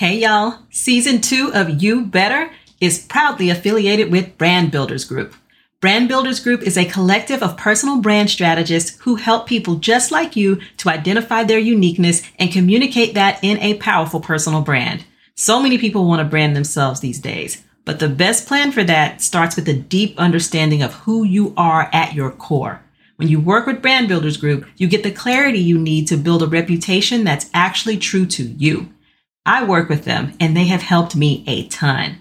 Hey y'all, season two of You Better is proudly affiliated with Brand Builders Group. Brand Builders Group is a collective of personal brand strategists who help people just like you to identify their uniqueness and communicate that in a powerful personal brand. So many people want to brand themselves these days, but the best plan for that starts with a deep understanding of who you are at your core. When you work with Brand Builders Group, you get the clarity you need to build a reputation that's actually true to you. I work with them and they have helped me a ton.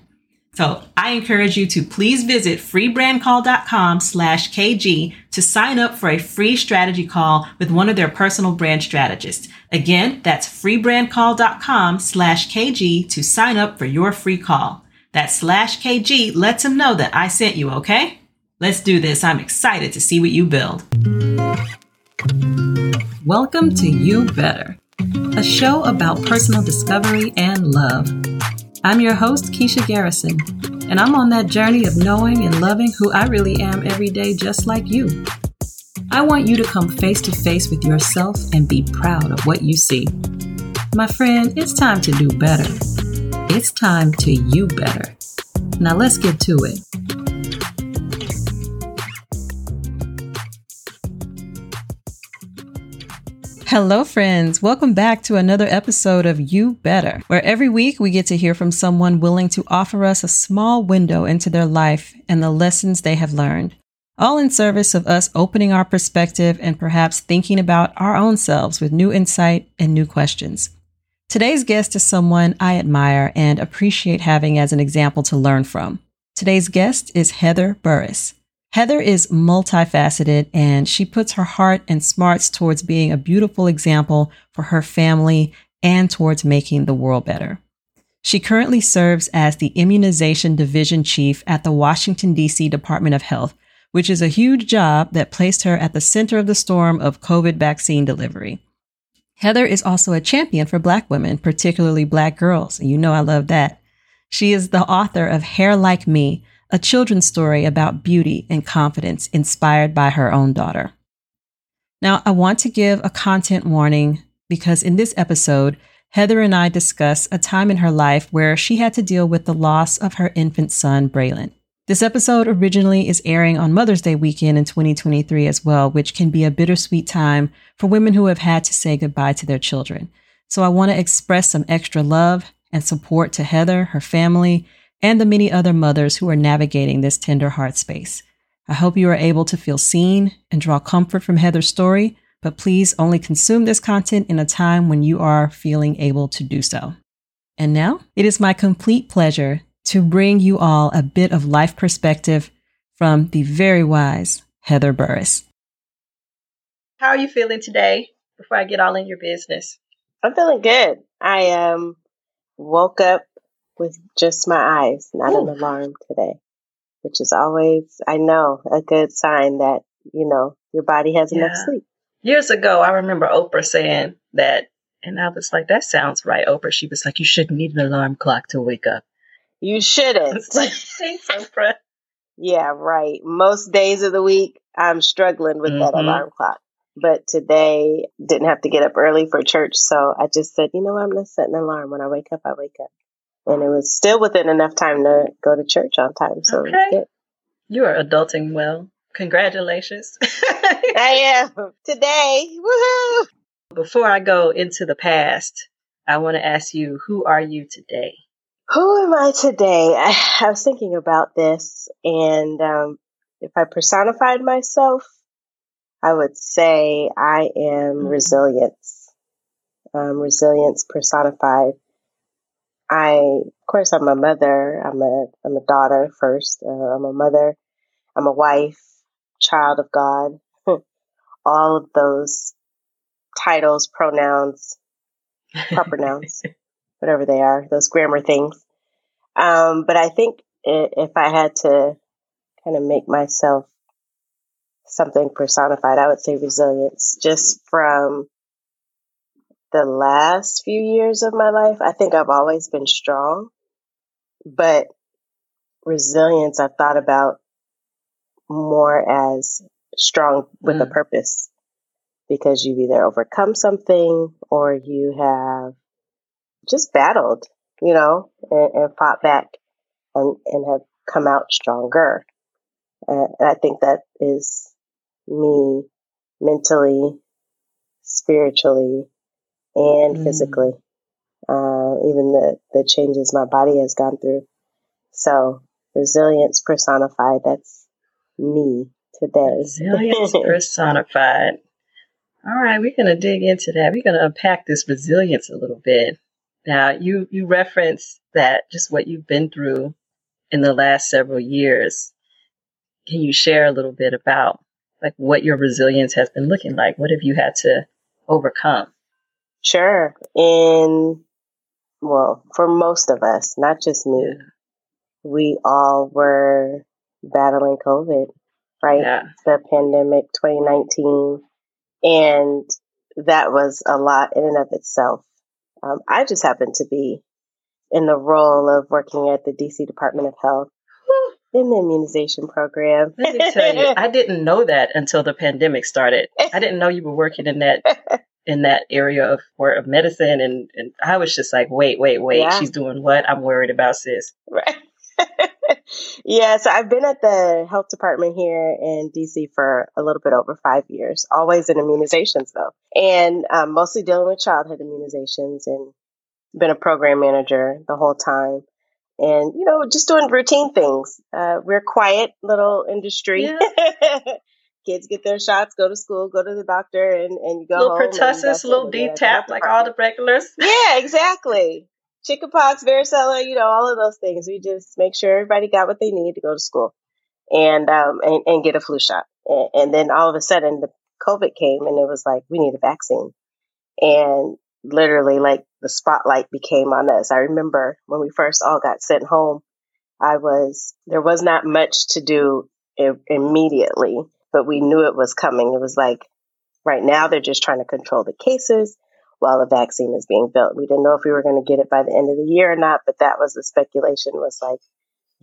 So I encourage you to please visit freebrandcall.com slash KG to sign up for a free strategy call with one of their personal brand strategists. Again, that's freebrandcall.com slash KG to sign up for your free call. That slash KG lets them know that I sent you, okay? Let's do this. I'm excited to see what you build. Welcome to You Better a show about personal discovery and love. I'm your host, Kiesha Garrison, and I'm on that journey of knowing and loving who I really am every day, just like you. I want you to come face to face with yourself and be proud of what you see. My friend, it's time to do better. It's time to you better. Now let's get to it. Hello, friends. Welcome back to another episode of You Better, where every week we get to hear from someone willing to offer us a small window into their life and the lessons they have learned, all in service of us opening our perspective and perhaps thinking about our own selves with new insight and new questions. Today's guest is someone I admire and appreciate having as an example to learn from. Today's guest is Heather Burris. Heather is multifaceted and she puts her heart and smarts towards being a beautiful example for her family and towards making the world better. She currently serves as the Immunization Division Chief at the Washington, D.C. Department of Health, which is a huge job that placed her at the center of the storm of COVID vaccine delivery. Heather is also a champion for Black women, particularly Black girls. You know I love that. She is the author of Hair Like Me, a children's story about beauty and confidence inspired by her own daughter. Now, I want to give a content warning because in this episode, Heather and I discuss a time in her life where she had to deal with the loss of her infant son, Braylon. This episode originally is airing on Mother's Day weekend in 2023 as well, which can be a bittersweet time for women who have had to say goodbye to their children. So I want to express some extra love and support to Heather, her family, and the many other mothers who are navigating this tender heart space. I hope you are able to feel seen and draw comfort from Heather's story, but please only consume this content in a time when you are feeling able to do so. And now, it is my complete pleasure to bring you all a bit of life perspective from the very wise Heather Burris. How are you feeling today before I get all in your business? I'm feeling good. I um woke up with just my eyes, not Ooh. an alarm today, which is always, I know, a good sign that, you know, your body has yeah. enough sleep. Years ago, I remember Oprah saying that, and I was like, that sounds right, Oprah. She was like, you shouldn't need an alarm clock to wake up. You shouldn't. like, thanks, Oprah. Yeah, right. Most days of the week, I'm struggling with mm-hmm. that alarm clock. But today, didn't have to get up early for church. So I just said, you know what? I'm going to set an alarm. When I wake up, I wake up and it was still within enough time to go to church on time. So okay. You are adulting well. Congratulations. I am today. Woohoo! Before I go into the past, I want to ask you, who are you today? Who am I today? I, I was thinking about this, and um, if I personified myself, I would say I am mm-hmm. resilience. Um, resilience personified. I, of course, I'm a mother. I'm a, I'm a daughter first. Uh, I'm a mother. I'm a wife, child of God. All of those titles, pronouns, proper nouns, whatever they are, those grammar things. Um, but I think if I had to kind of make myself something personified, I would say resilience, just from the last few years of my life, I think I've always been strong, but resilience I've thought about more as strong with mm. a purpose because you've either overcome something or you have just battled you know, and, and fought back and, and have come out stronger. Uh, and I think that is me mentally, spiritually, and mm. physically. Uh, even the, the changes my body has gone through. So resilience personified, that's me today. Resilience personified. All right, we're going to dig into that. We're going to unpack this resilience a little bit. Now, you you referenced that just what you've been through in the last several years. Can you share a little bit about like what your resilience has been looking like? What have you had to overcome? Sure. And well, for most of us, not just me, yeah. we all were battling COVID, right? Yeah. The pandemic 2019 and that was a lot in and of itself. Um, I just happened to be in the role of working at the DC Department of Health in the immunization program. Let me tell you, I didn't know that until the pandemic started. I didn't know you were working in that in that area of of medicine, and and I was just like, wait, wait, wait, yeah. she's doing what? I'm worried about sis. Right. yeah, so I've been at the health department here in DC for a little bit over five years, always in immunizations though, and um, mostly dealing with childhood immunizations and been a program manager the whole time. And, you know, just doing routine things. Uh, we're quiet little industry. Yeah. Kids get their shots, go to school, go to the doctor, and, and you go little home. pertussis, little DTaP, like all the regulars. Yeah, exactly chickenpox, varicella, you know, all of those things. We just make sure everybody got what they need to go to school and um, and, and get a flu shot. And, and, then all of a sudden, the COVID came, and it was like we need a vaccine, and literally, like the spotlight became on us. I remember when we first all got sent home. I was there was not much to do I- immediately, but we knew it was coming. It was like right now they're just trying to control the cases while the vaccine is being built. We didn't know if we were going to get it by the end of the year or not, but that was the speculation was like,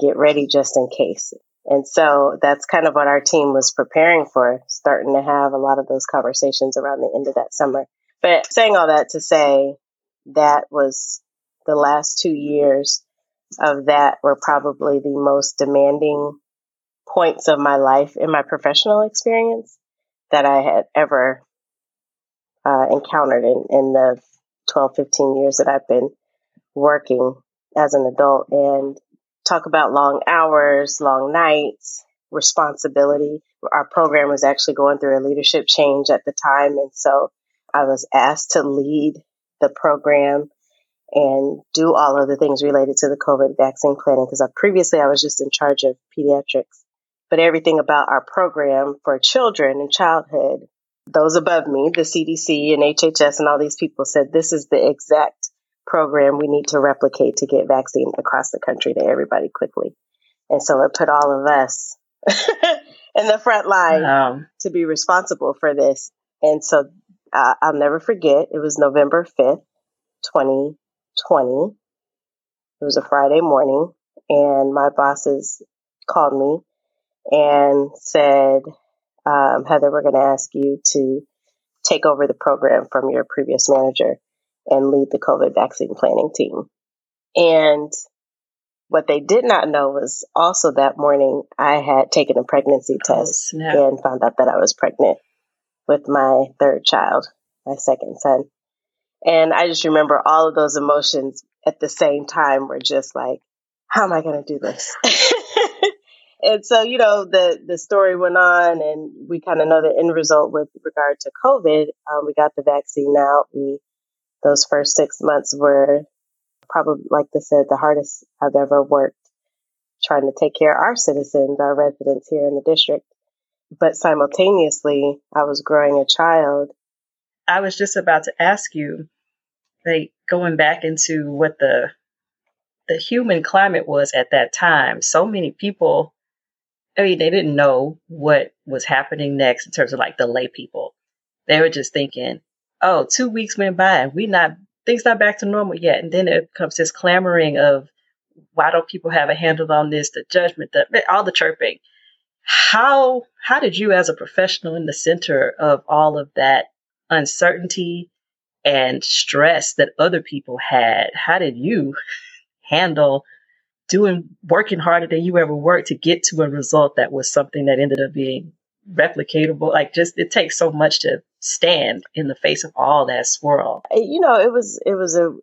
get ready just in case. And so that's kind of what our team was preparing for, starting to have a lot of those conversations around the end of that summer. But saying all that to say that was the last two years of that were probably the most demanding points of my life in my professional experience that I had ever uh, encountered in, in the 12, 15 years that I've been working as an adult and talk about long hours, long nights, responsibility. Our program was actually going through a leadership change at the time. And so I was asked to lead the program and do all of the things related to the COVID vaccine planning because previously I was just in charge of pediatrics. But everything about our program for children and childhood those above me, the CDC and HHS and all these people said this is the exact program we need to replicate to get vaccine across the country to everybody quickly. And so it put all of us in the front line wow. to be responsible for this. And so uh, I'll never forget, it was November 5th, 2020. It was a Friday morning, and my bosses called me and said, um, Heather, we're going to ask you to take over the program from your previous manager and lead the COVID vaccine planning team. And what they did not know was also that morning I had taken a pregnancy oh, test oh, and found out that I was pregnant with my third child, my second son. And I just remember all of those emotions at the same time were just like, how am I going to do this? and so you know the the story went on and we kind of know the end result with regard to covid. Um, we got the vaccine out. We those first six months were probably like I said the hardest i've ever worked trying to take care of our citizens our residents here in the district. But simultaneously i was growing a child. I was just about to ask you like going back into what the the human climate was at that time. So many people I mean, they didn't know what was happening next in terms of like the lay people. They were just thinking, oh, two weeks went by and we not, things not back to normal yet. And then it comes this clamoring of why don't people have a handle on this, the judgment, the, all the chirping. How, how did you as a professional in the center of all of that uncertainty and stress that other people had, how did you handle doing working harder than you ever worked to get to a result that was something that ended up being replicatable. Like just it takes so much to stand in the face of all that swirl. Uh, you know, it was it was a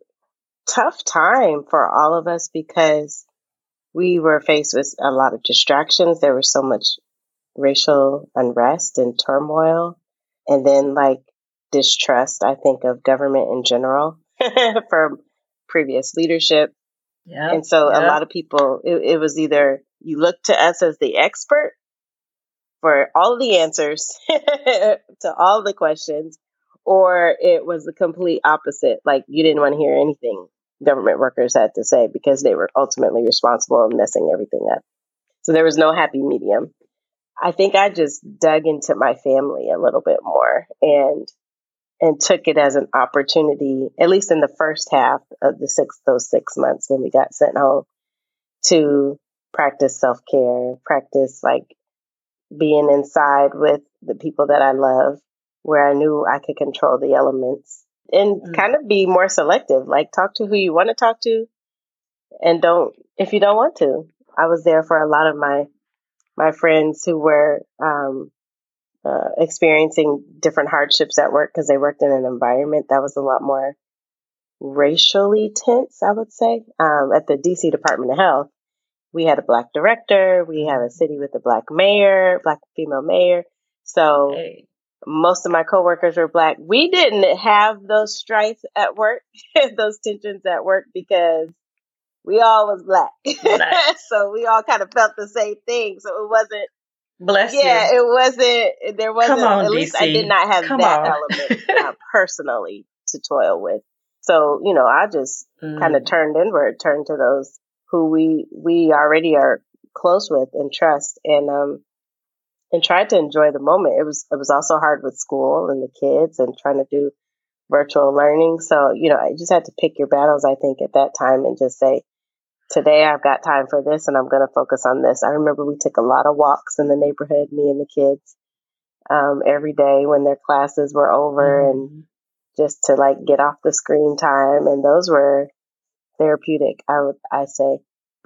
tough time for all of us because we were faced with a lot of distractions. There was so much racial unrest and turmoil. And then like distrust, I think, of government in general from previous leadership. Yeah. And so a lot of people, it, it was either you look to us as the expert for all the answers to all the questions, or it was the complete opposite. Like you didn't want to hear anything government workers had to say because they were ultimately responsible in messing everything up. So there was no happy medium. I think I just dug into my family a little bit more and and took it as an opportunity, at least in the first half of the six those six months when we got sent home, to practice self care, practice like being inside with the people that I love, where I knew I could control the elements and mm. kind of be more selective. Like talk to who you want to talk to, and don't if you don't want to. I was there for a lot of my my friends who were um, uh, experiencing different hardships at work because they worked in an environment that was a lot more racially tense. I would say um, at the DC Department of Health, we had a black director, we had a city with a black mayor, black female mayor. So hey. most of my coworkers were black. We didn't have those strifes at work, those tensions at work because we all was black. Nice. so we all kind of felt the same thing. So it wasn't Bless yeah, you. it wasn't there wasn't on, at DC. least I did not have Come that on. element uh, personally to toil with. So, you know, I just mm. kind of turned inward, turned to those who we we already are close with and trust and um and tried to enjoy the moment. It was it was also hard with school and the kids and trying to do virtual learning. So, you know, I just had to pick your battles, I think, at that time and just say, today I've got time for this and I'm going to focus on this. I remember we took a lot of walks in the neighborhood, me and the kids, um, every day when their classes were over mm-hmm. and just to like get off the screen time. And those were therapeutic, I would, I say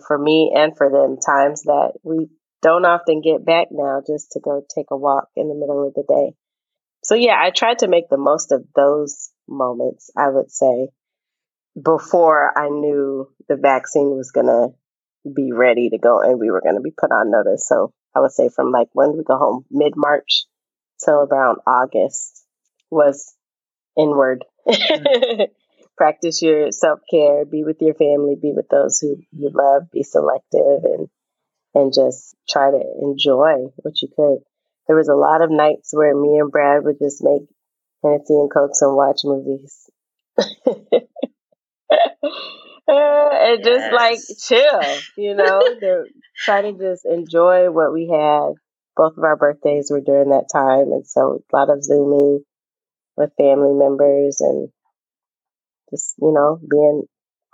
for me and for them times that we don't often get back now just to go take a walk in the middle of the day. So yeah, I tried to make the most of those moments, I would say before I knew the vaccine was going to be ready to go and we were going to be put on notice. So I would say from like when we go home, mid March till around August was inward. Mm-hmm. Practice your self care, be with your family, be with those who you love, be selective and and just try to enjoy what you could. There was a lot of nights where me and Brad would just make Hennessy and Cokes and watch movies. and just yes. like chill, you know, try to just enjoy what we had. Both of our birthdays were during that time, and so a lot of zooming with family members and just you know being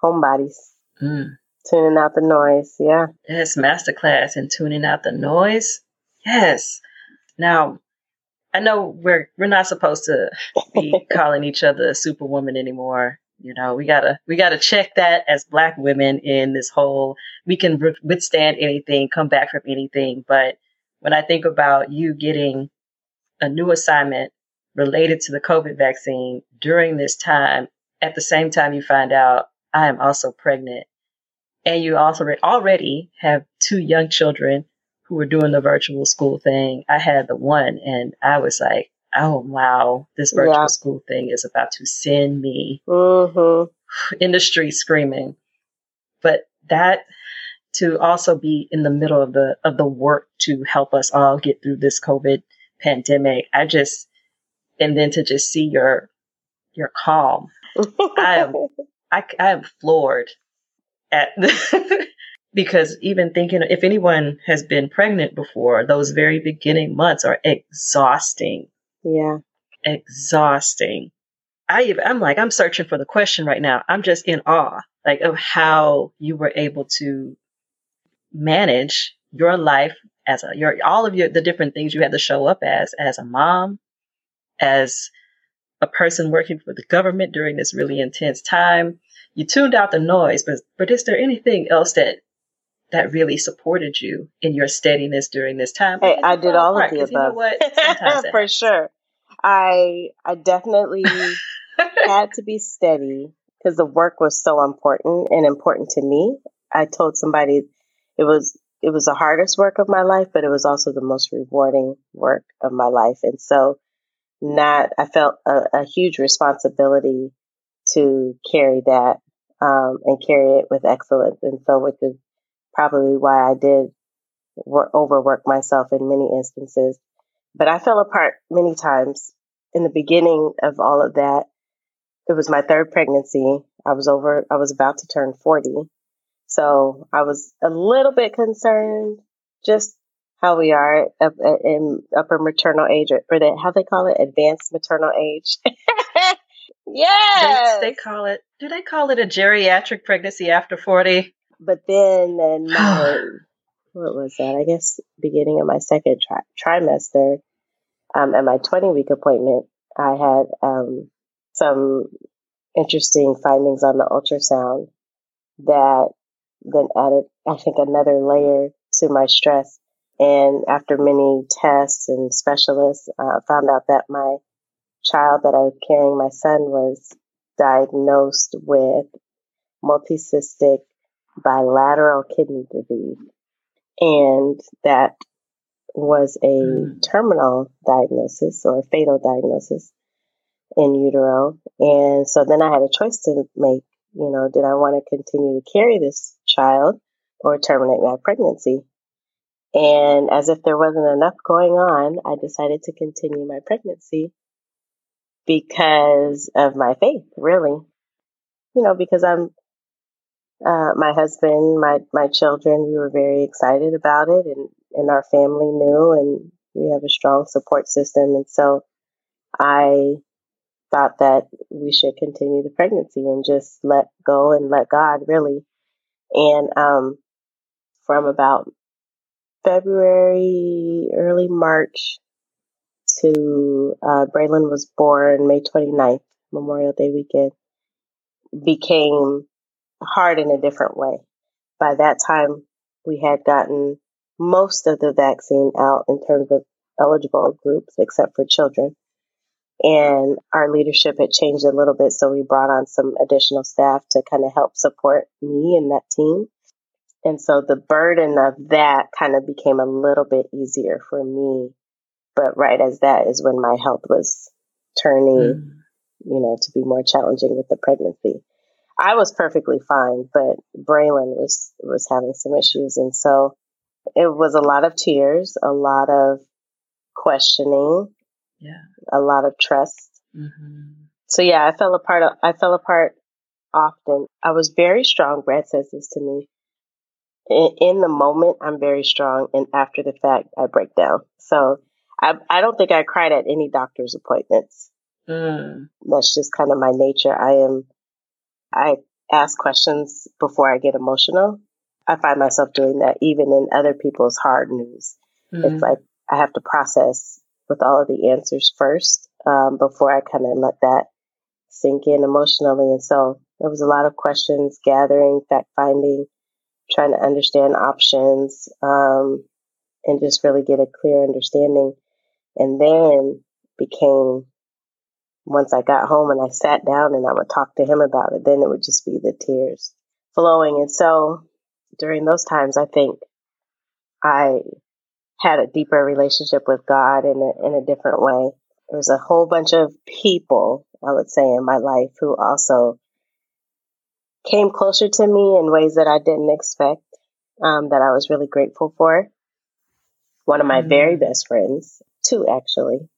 homebodies, mm. tuning out the noise. Yeah, yes, masterclass and tuning out the noise. Yes. Now, I know we're we're not supposed to be calling each other superwoman anymore. You know, we gotta we gotta check that as Black women in this whole. We can withstand anything, come back from anything. But when I think about you getting a new assignment related to the COVID vaccine during this time, at the same time you find out I am also pregnant, and you also already have two young children who were doing the virtual school thing. I had the one, and I was like, oh wow, this virtual yeah. school thing is about to send me mm-hmm. in the street screaming. But that to also be in the middle of the of the work to help us all get through this COVID pandemic, I just and then to just see your your calm. I am I, I am floored at the because even thinking if anyone has been pregnant before, those very beginning months are exhausting. Yeah. Exhausting. I even, I'm like, I'm searching for the question right now. I'm just in awe, like, of how you were able to manage your life as a, your, all of your, the different things you had to show up as, as a mom, as a person working for the government during this really intense time. you tuned out the noise, but but is there anything else that that really supported you in your steadiness during this time? Hey, I did all of the above. You know what? For sure. I I definitely had to be steady because the work was so important and important to me. I told somebody it was it was the hardest work of my life, but it was also the most rewarding work of my life. And so not I felt a, a huge responsibility to carry that um, and carry it with excellence. And so which is probably why I did work, overwork myself in many instances. But I fell apart many times in the beginning of all of that. It was my third pregnancy. I was over, I was about to turn 40. So I was a little bit concerned just how we are uh, in upper maternal age or the, how they call it, advanced maternal age. yes. They, they, call it, do they call it a geriatric pregnancy after 40? But then in my, what was that? I guess beginning of my second tri- trimester, um, at my 20 week appointment, I had um, some interesting findings on the ultrasound that then added, I think, another layer to my stress. And after many tests and specialists, uh, found out that my child that I was carrying, my son, was diagnosed with multicystic bilateral kidney disease. And that was a mm. terminal diagnosis or a fatal diagnosis in utero. And so then I had a choice to make, you know, did I want to continue to carry this child or terminate my pregnancy? And as if there wasn't enough going on, I decided to continue my pregnancy because of my faith, really. You know, because I'm uh, my husband, my my children, we were very excited about it, and and our family knew, and we have a strong support system, and so I thought that we should continue the pregnancy and just let go and let God really. And um, from about February, early March to uh, Braylon was born May 29th, Memorial Day weekend, became hard in a different way. By that time, we had gotten most of the vaccine out in terms of eligible groups, except for children. And our leadership had changed a little bit, so we brought on some additional staff to kind of help support me and that team. And so the burden of that kind of became a little bit easier for me. But right as that is when my health was turning, mm. you know, to be more challenging with the pregnancy. I was perfectly fine, but Braylon was was having some issues, and so it was a lot of tears, a lot of questioning, yeah, a lot of trust. Mm-hmm. So yeah, I fell apart. I fell apart often. I was very strong. Brad says this to me. In, in the moment, I'm very strong, and after the fact, I break down. So I, I don't think I cried at any doctor's appointments. Mm. That's just kind of my nature. I am I ask questions before I get emotional. I find myself doing that even in other people's hard news. Mm-hmm. It's like I have to process with all of the answers first um, before I kind of let that sink in emotionally. And so there was a lot of questions, gathering, fact finding, trying to understand options, um, and just really get a clear understanding. And then became once I got home and I sat down and I would talk to him about it, then it would just be the tears flowing. And so during those times, I think I had a deeper relationship with God in a, in a different way. There was a whole bunch of people, I would say, in my life who also came closer to me in ways that I didn't expect, um, that I was really grateful for. One of my mm-hmm. very best friends, two actually,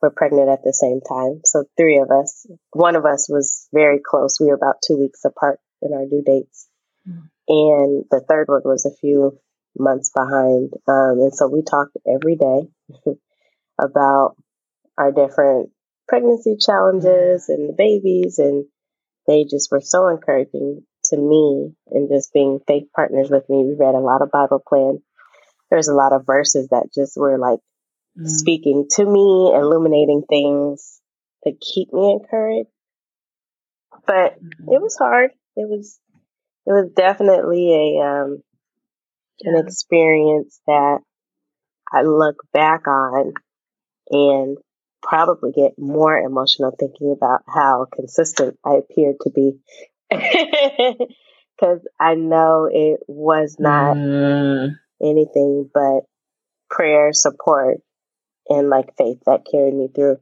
were pregnant at the same time. So three of us. One of us was very close. We were about two weeks apart in our due dates. Mm. And the third one was a few months behind. Um, and so we talked every day about our different pregnancy challenges and the babies. And they just were so encouraging to me and just being faith partners with me. We read a lot of Bible plan. There's a lot of verses that just were like mm. speaking to me, illuminating things to keep me encouraged. But mm-hmm. it was hard. it was it was definitely a um, an experience that I look back on and probably get more emotional thinking about how consistent I appeared to be. Because I know it was not mm. anything but prayer, support, and like faith that carried me through.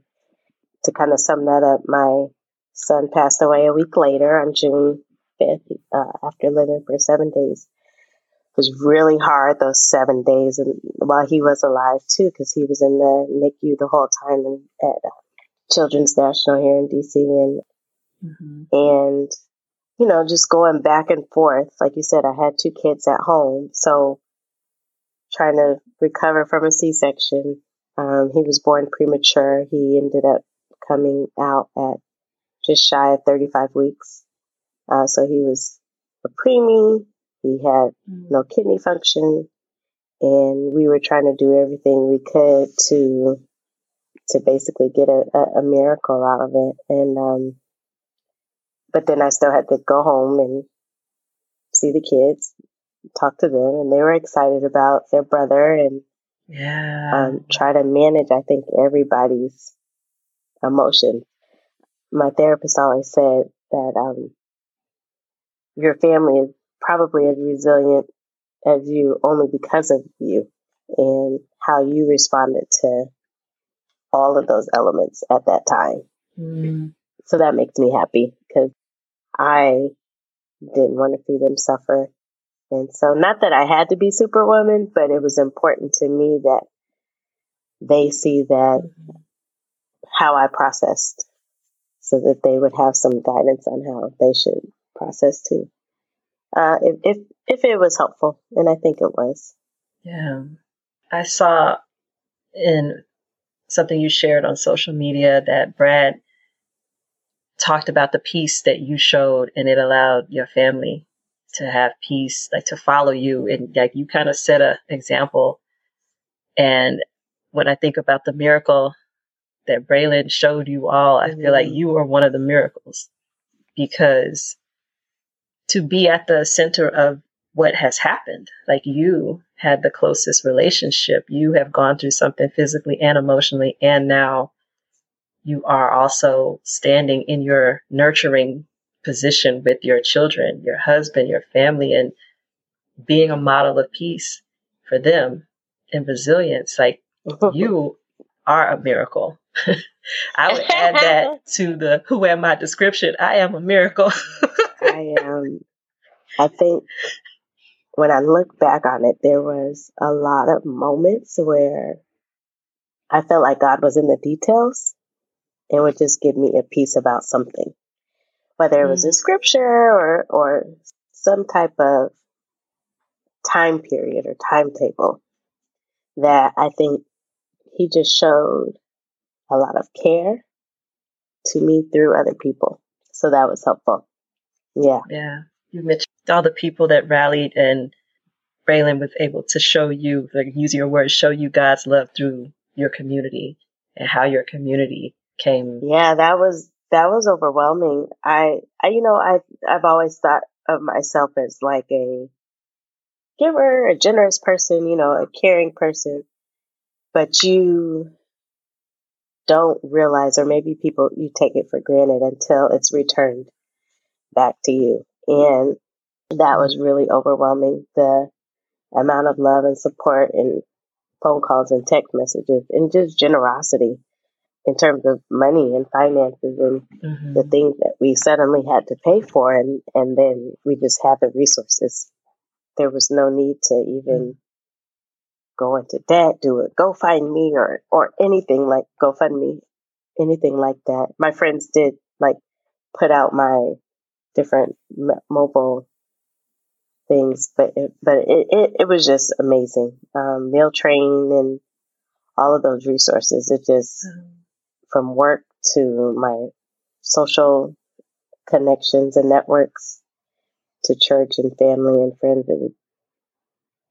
To kind of sum that up, my son passed away a week later on June 5th uh, after living for seven days It was really hard those seven days, and while he was alive too, because he was in the NICU the whole time and at uh, Children's National here in DC, and mm-hmm. and you know just going back and forth. Like you said, I had two kids at home, so trying to recover from a C-section. Um, he was born premature. He ended up coming out at just shy of 35 weeks. Uh, so he was a preemie he had mm. no kidney function, and we were trying to do everything we could to to basically get a, a, a miracle out of it. And um, but then I still had to go home and see the kids, talk to them, and they were excited about their brother and yeah, um, try to manage. I think everybody's emotion. My therapist always said that um, your family is probably as resilient as you only because of you and how you responded to all of those elements at that time. Mm. So that makes me happy because I didn't want to see them suffer. And so, not that I had to be Superwoman, but it was important to me that they see that how I processed so that they would have some guidance on how they should process too uh, if, if if it was helpful, and I think it was. Yeah, I saw in something you shared on social media that Brad talked about the peace that you showed, and it allowed your family to have peace, like to follow you, and like you kind of set an example. And when I think about the miracle that Braylon showed you all, I feel like mm-hmm. you are one of the miracles because to be at the center of what has happened. Like you had the closest relationship. You have gone through something physically and emotionally. And now you are also standing in your nurturing position with your children, your husband, your family, and being a model of peace for them and resilience. Like you are a miracle. I would add that to the who am I description. I am a miracle. I am. I think when I look back on it, there was a lot of moments where I felt like God was in the details and would just give me a piece about something, whether it was a mm. scripture or or some type of time period or timetable that I think he just showed a lot of care to me through other people. So that was helpful. Yeah. Yeah. You mentioned all the people that rallied and Braylon was able to show you, like use your words, show you God's love through your community and how your community came. Yeah, that was that was overwhelming. I, I you know, I I've always thought of myself as like a giver, a generous person, you know, a caring person, but you don't realize, or maybe people you take it for granted until it's returned back to you. And that was really overwhelming. The amount of love and support and phone calls and text messages and just generosity in terms of money and finances and mm-hmm. the things that we suddenly had to pay for and, and then we just had the resources. There was no need to even mm-hmm. go into debt, do it, GoFundMe or, or anything like GoFundMe, anything like that. My friends did like put out my different mobile things, but it, but it, it, it was just amazing. Um, meal train and all of those resources. It just mm-hmm. From work to my social connections and networks to church and family and friends. It was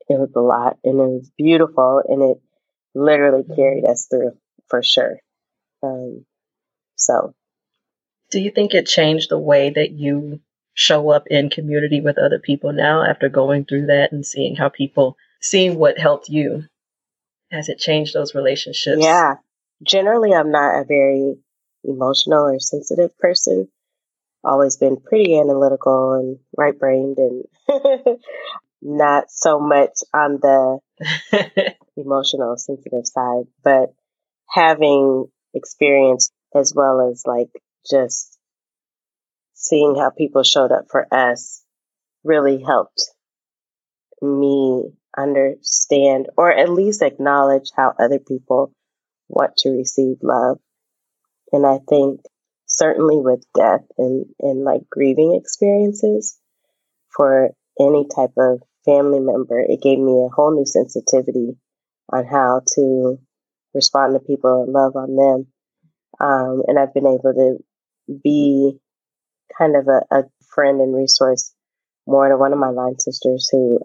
it was a lot and it was beautiful and it literally carried us through for sure. Um, so, do you think it changed the way that you show up in community with other people now after going through that and seeing how people, seeing what helped you? Has it changed those relationships? Yeah. Generally, I'm not a very emotional or sensitive person. Always been pretty analytical and right brained and not so much on the emotional, sensitive side, but having experience as well as like just seeing how people showed up for us really helped me understand or at least acknowledge how other people want to receive love. And I think certainly with death and, and like grieving experiences for any type of family member, it gave me a whole new sensitivity on how to respond to people and love on them. Um, and I've been able to be kind of a, a friend and resource more to one of my line sisters who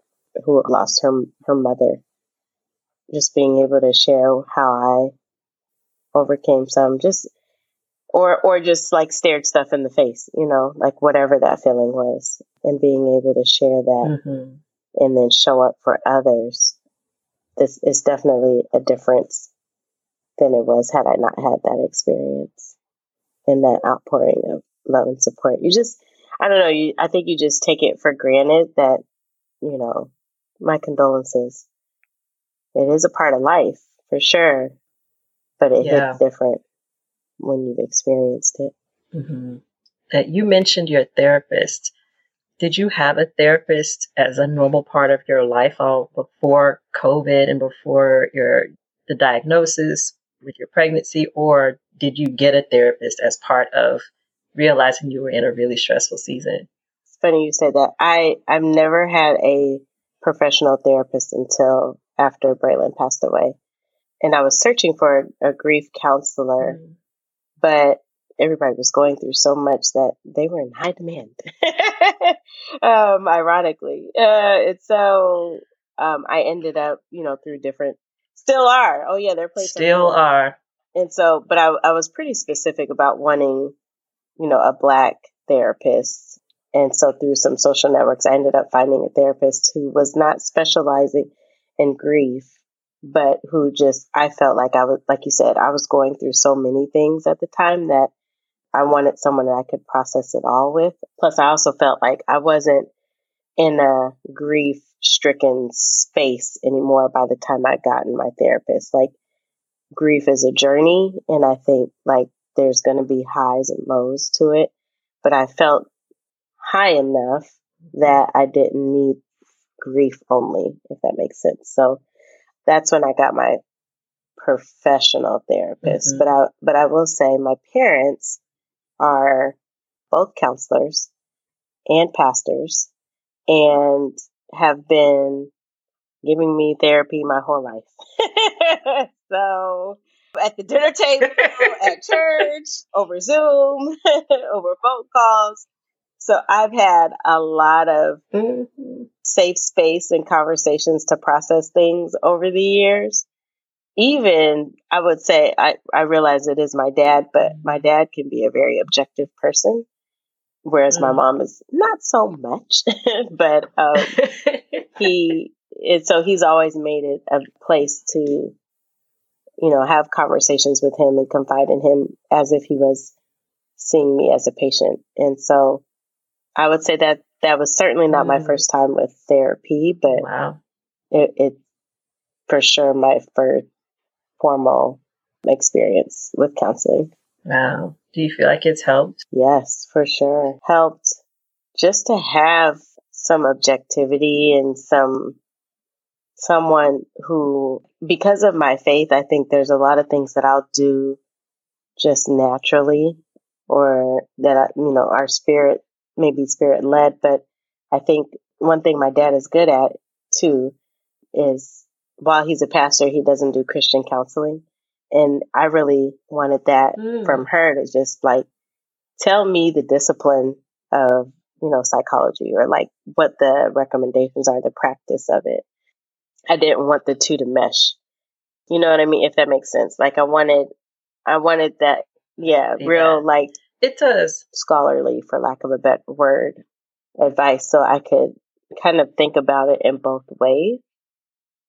who lost her her mother. Just being able to share how I overcame some just or or just like stared stuff in the face, you know, like whatever that feeling was, and being able to share that mm-hmm. and then show up for others. This is definitely a difference than it was had I not had that experience and that outpouring of love and support. You just, I don't know, you, I think you just take it for granted that, you know, my condolences. It is a part of life for sure, but it yeah. hits different when you've experienced it. Mm-hmm. Uh, you mentioned your therapist. Did you have a therapist as a normal part of your life all before COVID and before your the diagnosis with your pregnancy, or did you get a therapist as part of realizing you were in a really stressful season? It's funny you say that. I I've never had a professional therapist until after Braylon passed away, and I was searching for a, grief counselor, mm. but everybody was going through so much that they were in high demand. um, ironically, uh, and so um, I ended up, you know, through different Still are. Oh yeah, they're placed. Still are. And so, but I, I was pretty specific about wanting, you know, a black therapist. And so through some social networks, I ended up finding a therapist who was not specializing in grief, but who just, I felt like I was, like you said, I was going through so many things at the time that I wanted someone that I could process it all with. Plus, I also felt like I wasn't in a grief stricken space anymore by the time I gotten my therapist. Like grief is a journey and I think like there's going to be highs and lows to it, but I felt high enough that I didn't need grief only, if that makes sense. So that's when I got my professional therapist. Mm-hmm. But I but I will say my parents are both counselors and pastors and have been giving me therapy my whole life. so at the dinner table, at church, over Zoom, over phone calls. So I've had a lot of mm-hmm. safe space and conversations to process things over the years. Even I would say I, I realize it is my dad, but my dad can be a very objective person whereas my mom is not so much, but um, he and so he's always made it a place to, you know, have conversations with him and confide in him as if he was seeing me as a patient. And so I would say that that was certainly not mm. my first time with therapy, but wow. it, it for sure my first formal experience with counseling. Wow. Do you feel like it's helped? Yes, for sure. Helped just to have some objectivity and some someone who because of my faith, I think there's a lot of things that I'll do just naturally or that I, you know, our spirit maybe spirit led, but I think one thing my dad is good at too is while he's a pastor, he doesn't do Christian counseling. And I really wanted that mm. from her to just like tell me the discipline of, you know, psychology or like what the recommendations are, the practice of it. I didn't want the two to mesh. You know what I mean? If that makes sense. Like I wanted, I wanted that, yeah, yeah. real like it does scholarly, for lack of a better word, advice so I could kind of think about it in both ways.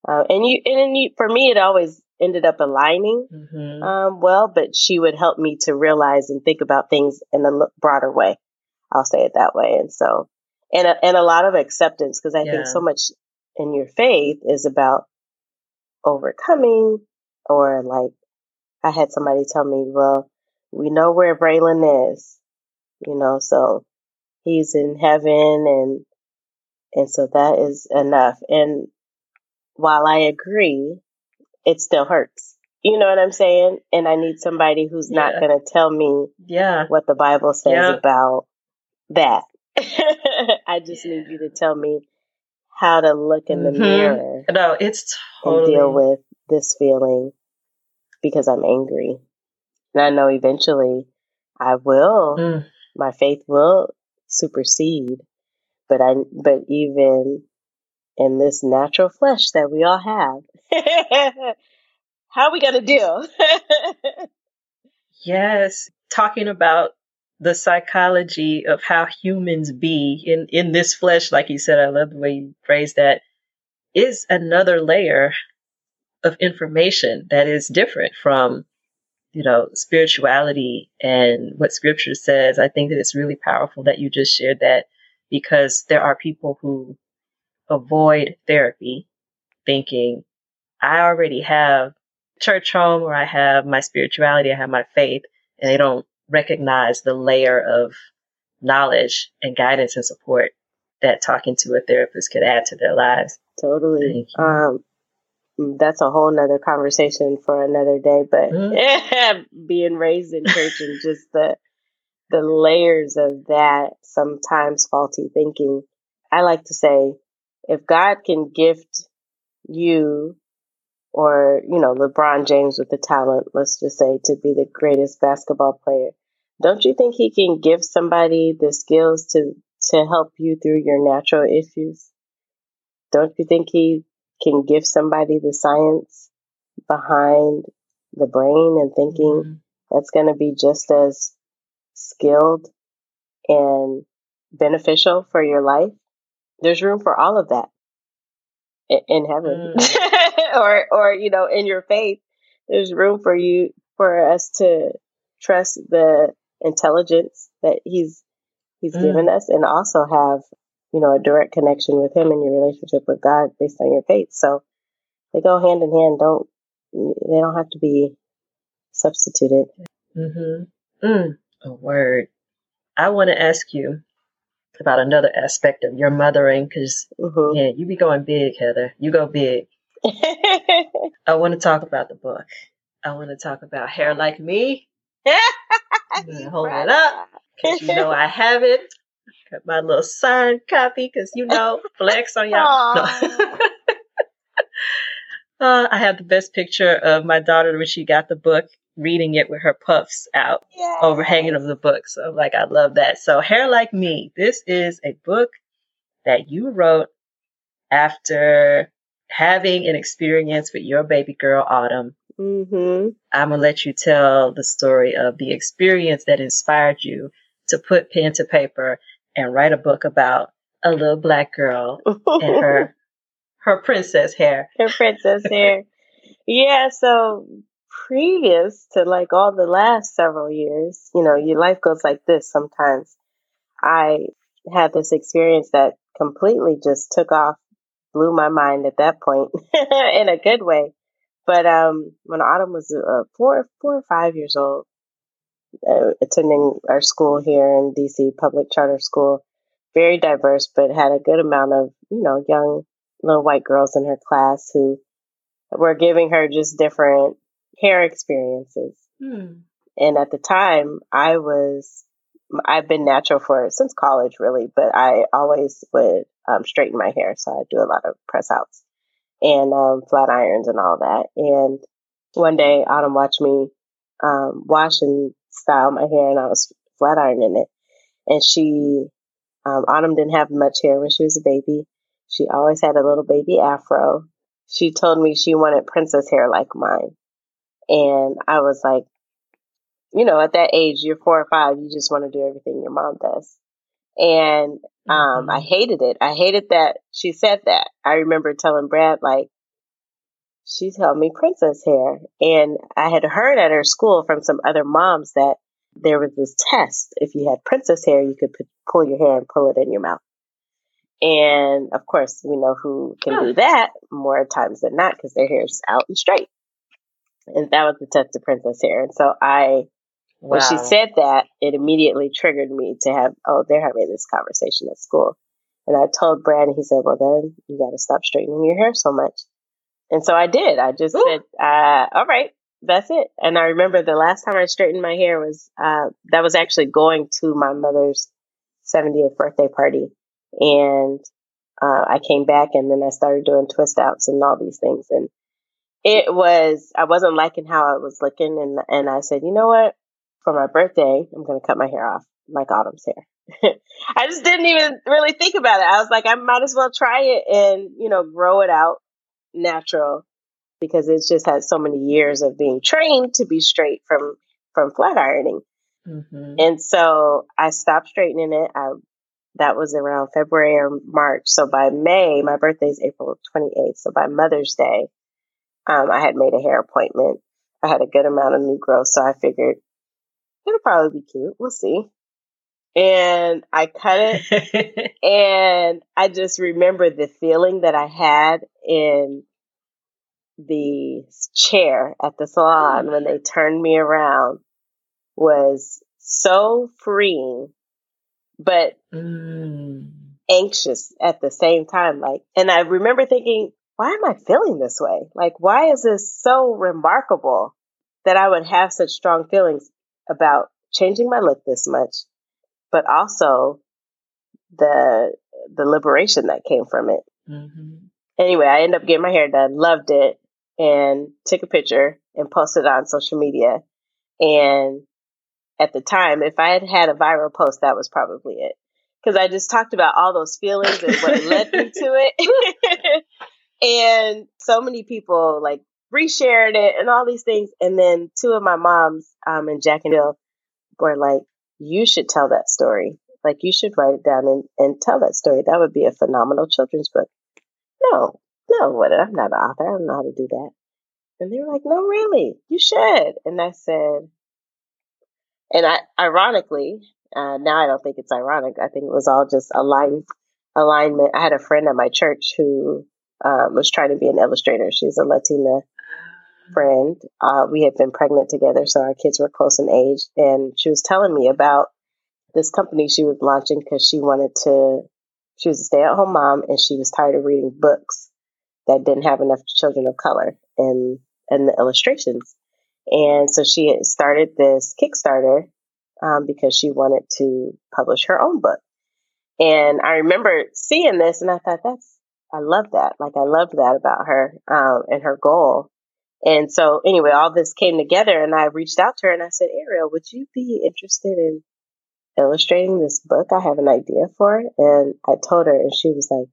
Uh, and you, and you, for me, it always ended up aligning mm-hmm. um, well, but she would help me to realize and think about things in a broader way. I'll say it that way. And so, and a, and a lot of acceptance because I yeah. think so much in your faith is about overcoming or like I had somebody tell me, well, we know where Braylon is, you know, so he's in heaven and and so that is enough. And while I agree, it still hurts. You know what I'm saying? And I need somebody who's yeah. not going to tell me yeah. what the Bible says yeah. about that. I just need you to tell me how to look in the mm-hmm. mirror. No, it's totally... and deal with this feeling because I'm angry. And I know eventually I will, mm. my faith will supersede. But I, but even in this natural flesh that we all have, how are we going to deal? yes. Talking about the psychology of how humans be in, in this flesh, like you said, I love the way you phrased that, is another layer of information that is different from, you know, spirituality and what scripture says. I think that it's really powerful that you just shared that because there are people who avoid therapy thinking, I already have church home or I have my spirituality, I have my faith, and they don't recognize the layer of knowledge and guidance and support that talking to a therapist could add to their lives. Totally. Um, that's a whole nother conversation for another day, but mm-hmm. being raised in church and just the, the layers of that sometimes faulty thinking. I like to say, if God can gift you or, you know, LeBron James with the talent, let's just say, to be the greatest basketball player, don't you think he can give somebody the skills to, to help you through your natural issues? Don't you think he can give somebody the science behind the brain and thinking mm-hmm. that's going to be just as skilled and beneficial for your life? There's room for all of that in heaven mm. or or you know in your faith there's room for you for us to trust the intelligence that he's he's mm. given us and also have you know a direct connection with him and your relationship with god based on your faith so they go hand in hand don't they don't have to be substituted mm-hmm. mm, a word i want to ask you about another aspect of your mothering because mm-hmm. yeah, you be going big, Heather. You go big. I want to talk about the book. I want to talk about hair like me. hold it up because you know I have it. My little signed copy because you know flex on y'all. No. uh, I have the best picture of my daughter when she got the book reading it with her puffs out yes. overhanging of the book. So like I love that. So Hair Like Me, this is a book that you wrote after having an experience with your baby girl Autumn. Mm-hmm. I'm gonna let you tell the story of the experience that inspired you to put pen to paper and write a book about a little black girl and her her princess hair. Her princess hair. yeah, so previous to like all the last several years, you know, your life goes like this sometimes. I had this experience that completely just took off, blew my mind at that point in a good way. But um, when Autumn was uh, four, four or five years old, uh, attending our school here in DC, public charter school, very diverse, but had a good amount of you know young little white girls in her class who were giving her just different hair experiences. Hmm. And at the time, I was, I've been natural for since college, really, but I always would um, straighten my hair. So I do a lot of press outs and um, flat irons and all that. And one day, Autumn watched me um, wash and style my hair, and I was flat ironing it. And she, um, Autumn didn't have much hair when she was a baby. She always had a little baby afro. She told me she wanted princess hair like mine. And I was like, you know, at that age, you're four or five, you just want to do everything your mom does. And um, mm-hmm. I hated it. I hated that she said that. I remember telling Brad, like, she told me princess hair. And I had heard at her school from some other moms that there was this test. If you had princess hair, you could put, pull your hair and pull it in your mouth. And of course, we know who can do that more times than not because their hair's out and straight. And that was the test of princess hair. And so I, wow. when she said that, it immediately triggered me to have, oh, they're having this conversation at school. And I told Brad, and he said, well, then you got to stop straightening your hair so much. And so I did. I just Ooh. said, uh, all right, that's it. And I remember the last time I straightened my hair was, uh, that was actually going to my mother's 70th birthday party. And, uh, I came back and then I started doing twist outs and all these things. And it was, I wasn't liking how I was looking. And, and I said, you know what? For my birthday, I'm going to cut my hair off like Autumn's hair. I just didn't even really think about it. I was like, I might as well try it and, you know, grow it out natural because it's just had so many years of being trained to be straight from from flat ironing. Mm-hmm. And so I stopped straightening it. I, that was around February or March. So by May, my birthday is April 28th. So by Mother's Day, um, I had made a hair appointment. I had a good amount of new growth. So I figured it'll probably be cute. We'll see. And I cut it. and I just remember the feeling that I had in the chair at the salon when they turned me around was so freeing, but mm. anxious at the same time. Like, and I remember thinking, why am I feeling this way? Like, why is this so remarkable that I would have such strong feelings about changing my look this much, but also the the liberation that came from it. Mm-hmm. Anyway, I ended up getting my hair done, loved it, and took a picture and posted it on social media. And at the time, if I had had a viral post, that was probably it. Because I just talked about all those feelings and what led me to it. and so many people like reshared it and all these things. And then two of my moms um, in Jacksonville were like, you should tell that story. Like, you should write it down and, and tell that story. That would be a phenomenal children's book. No, no, what? I'm not an author. I don't know how to do that. And they were like, no, really, you should. And I said, and I, ironically, uh, now I don't think it's ironic. I think it was all just aligned, alignment. I had a friend at my church who um, was trying to be an illustrator. She's a Latina friend. Uh, we had been pregnant together, so our kids were close in age. And she was telling me about this company she was launching because she wanted to, she was a stay at home mom and she was tired of reading books that didn't have enough children of color in in the illustrations. And so she started this Kickstarter um, because she wanted to publish her own book. And I remember seeing this and I thought, that's, I love that. Like, I loved that about her um, and her goal. And so, anyway, all this came together and I reached out to her and I said, Ariel, would you be interested in illustrating this book? I have an idea for it. And I told her, and she was like,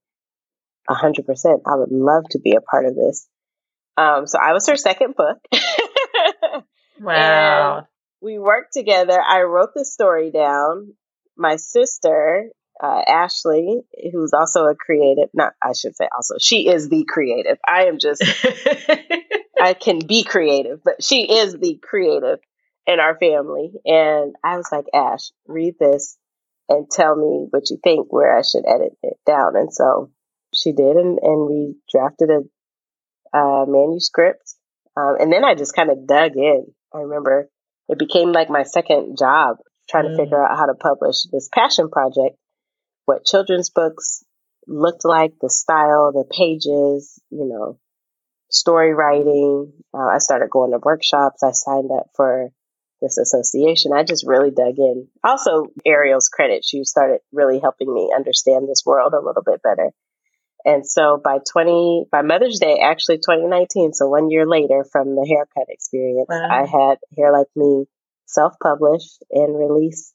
a 100%. I would love to be a part of this. Um, so I was her second book. wow. And we worked together. I wrote the story down. My sister, uh, Ashley, who's also a creative, not, I should say also, she is the creative. I am just, I can be creative, but she is the creative in our family. And I was like, Ash, read this and tell me what you think where I should edit it down. And so she did, and, and we drafted a, a manuscript. Um, and then I just kind of dug in. I remember it became like my second job trying mm. to figure out how to publish this passion project, what children's books looked like, the style, the pages, you know, story writing. Uh, I started going to workshops. I signed up for this association. I just really dug in. Also, Ariel's credit. She started really helping me understand this world a little bit better. And so by 20, by Mother's Day, actually 2019, so one year later from the haircut experience, wow. I had Hair Like Me self published and released.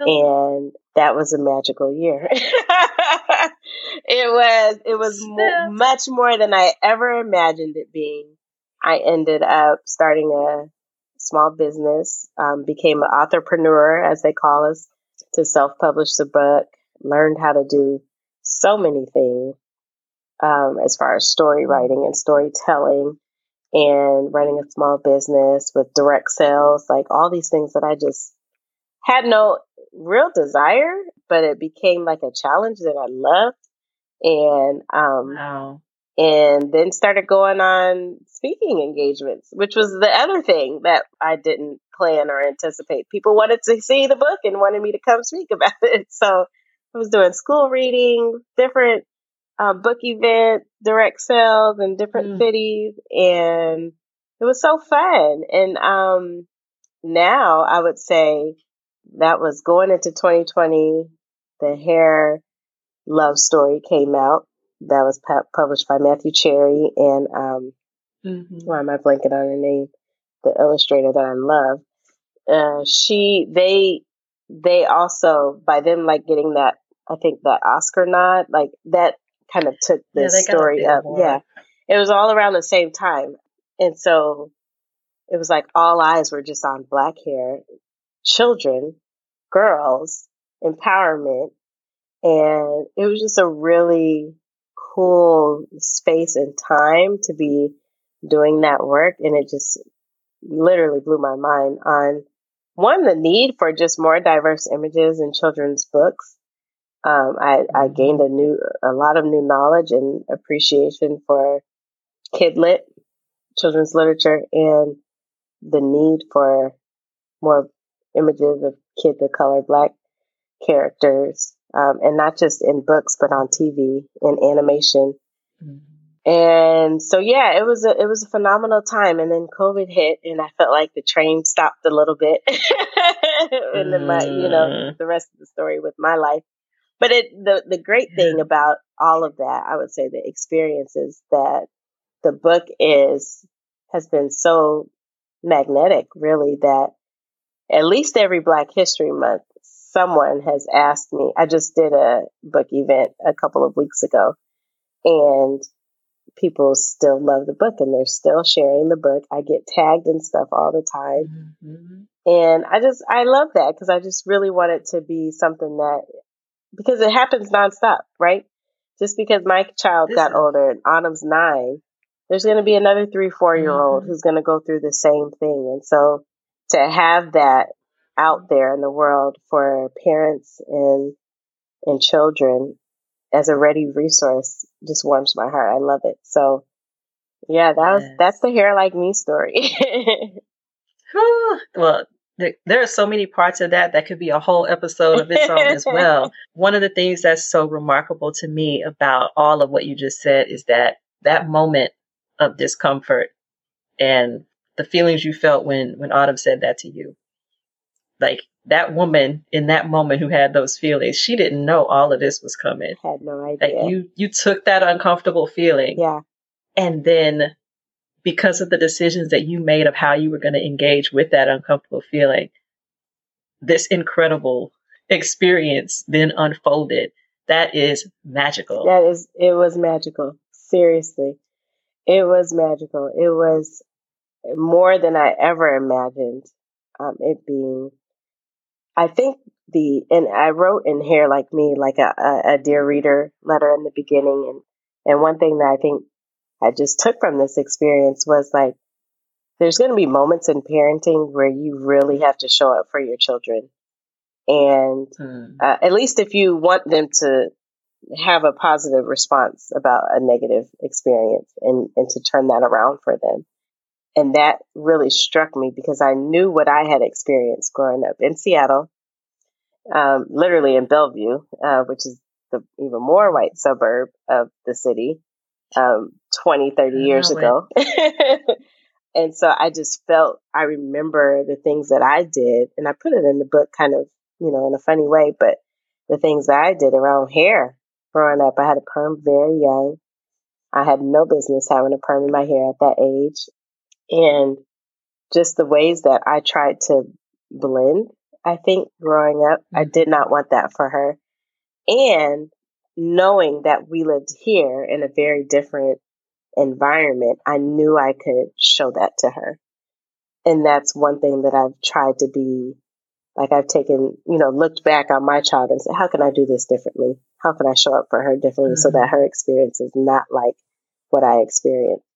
Oh. And that was a magical year. it was, it was mo- much more than I ever imagined it being. I ended up starting a small business, um, became an entrepreneur, as they call us, to self publish the book, learned how to do so many things um, as far as story writing and storytelling and running a small business with direct sales, like all these things that I just had no real desire, but it became like a challenge that I loved. And um, Wow. and then started going on speaking engagements, which was the other thing that I didn't plan or anticipate. People wanted to see the book and wanted me to come speak about it. So I was doing school reading, different uh, book event, direct sales in different Mm. cities, and it was so fun. And um, now I would say that was going into 2020. The hair love story came out. That was pu- published by Matthew Cherry and um, Mhm. why am I blanking on her name? The illustrator that I love. Uh, she, they, they also by them like getting that, I think that Oscar nod, like that kind of took the Yeah, they got a story up. award. Yeah, it was all around the same time, and so it was like all eyes were just on black hair, children, girls, empowerment, and it was just a really cool space and time to be doing that work. And it just literally blew my mind on one the need for just more diverse images in children's books. Um, I, I gained a new a lot of new knowledge and appreciation for kidlit children's literature and the need for more images of kids of color black characters um, and not just in books but on tv and animation Mhm. and so yeah, it was a it was a phenomenal time. And then COVID hit, and I felt like the train stopped a little bit, and then my you know Mm. the rest of the story with my life. But it the the great thing about all of that, I would say, the experiences that the book is has been so magnetic, really, that at least every Black History Month, someone has asked me. I just did a book event a couple of weeks ago, and people still love the book and they're still sharing the book. I get tagged and stuff all the time. Mhm. And I just, I love that because I just really want it to be something that, because it happens nonstop, right? Just because my child got older and Autumn's nine, there's going to be another three, four year old Mhm. who's going to go through the same thing. And so to have that out there in the world for parents and, and children as a ready resource just warms my heart. I love it. So yeah, that was, Yes. that's the hair like me story. Well, there, there are so many parts of that that could be a whole episode of its own as well. One of the things that's so remarkable to me about all of what you just said is that that moment of discomfort and the feelings you felt when when Autumn said that to you. Like that woman in that moment who had those feelings, she didn't know all of this was coming. Had no idea. Like you you took that uncomfortable feeling yeah. and then because of the decisions that you made of how you were going to engage with that uncomfortable feeling, this incredible experience then unfolded. That is magical. That is, it was magical. Seriously. It was magical. It was more than I ever imagined um, it being. I think the, and I wrote in Hair Like Me, like a, a, a Dear Reader letter in the beginning. And, and one thing that I think I just took from this experience was like, there's going to be moments in parenting where you really have to show up for your children. And Hmm. uh, at least if you want them to have a positive response about a negative experience and, and to turn that around for them. And that really struck me because I knew what I had experienced growing up in Seattle, um, literally in Bellevue, uh, which is the even more white suburb of the city, um, 20, 30 years ago. and so I just felt, I remember the things that I did, and I put it in the book kind of, you know, in a funny way, but the things that I did around hair growing up. I had a perm very young. I had no business having a perm in my hair at that age. And just the ways that I tried to blend, I think growing up, I did not want that for her. And knowing that we lived here in a very different environment, I knew I could show that to her. And that's one thing that I've tried to be Like I've taken, you know, looked back on my child and said, how can I do this differently? How can I show up for her differently mm-hmm. so that her experience is not like what I experienced?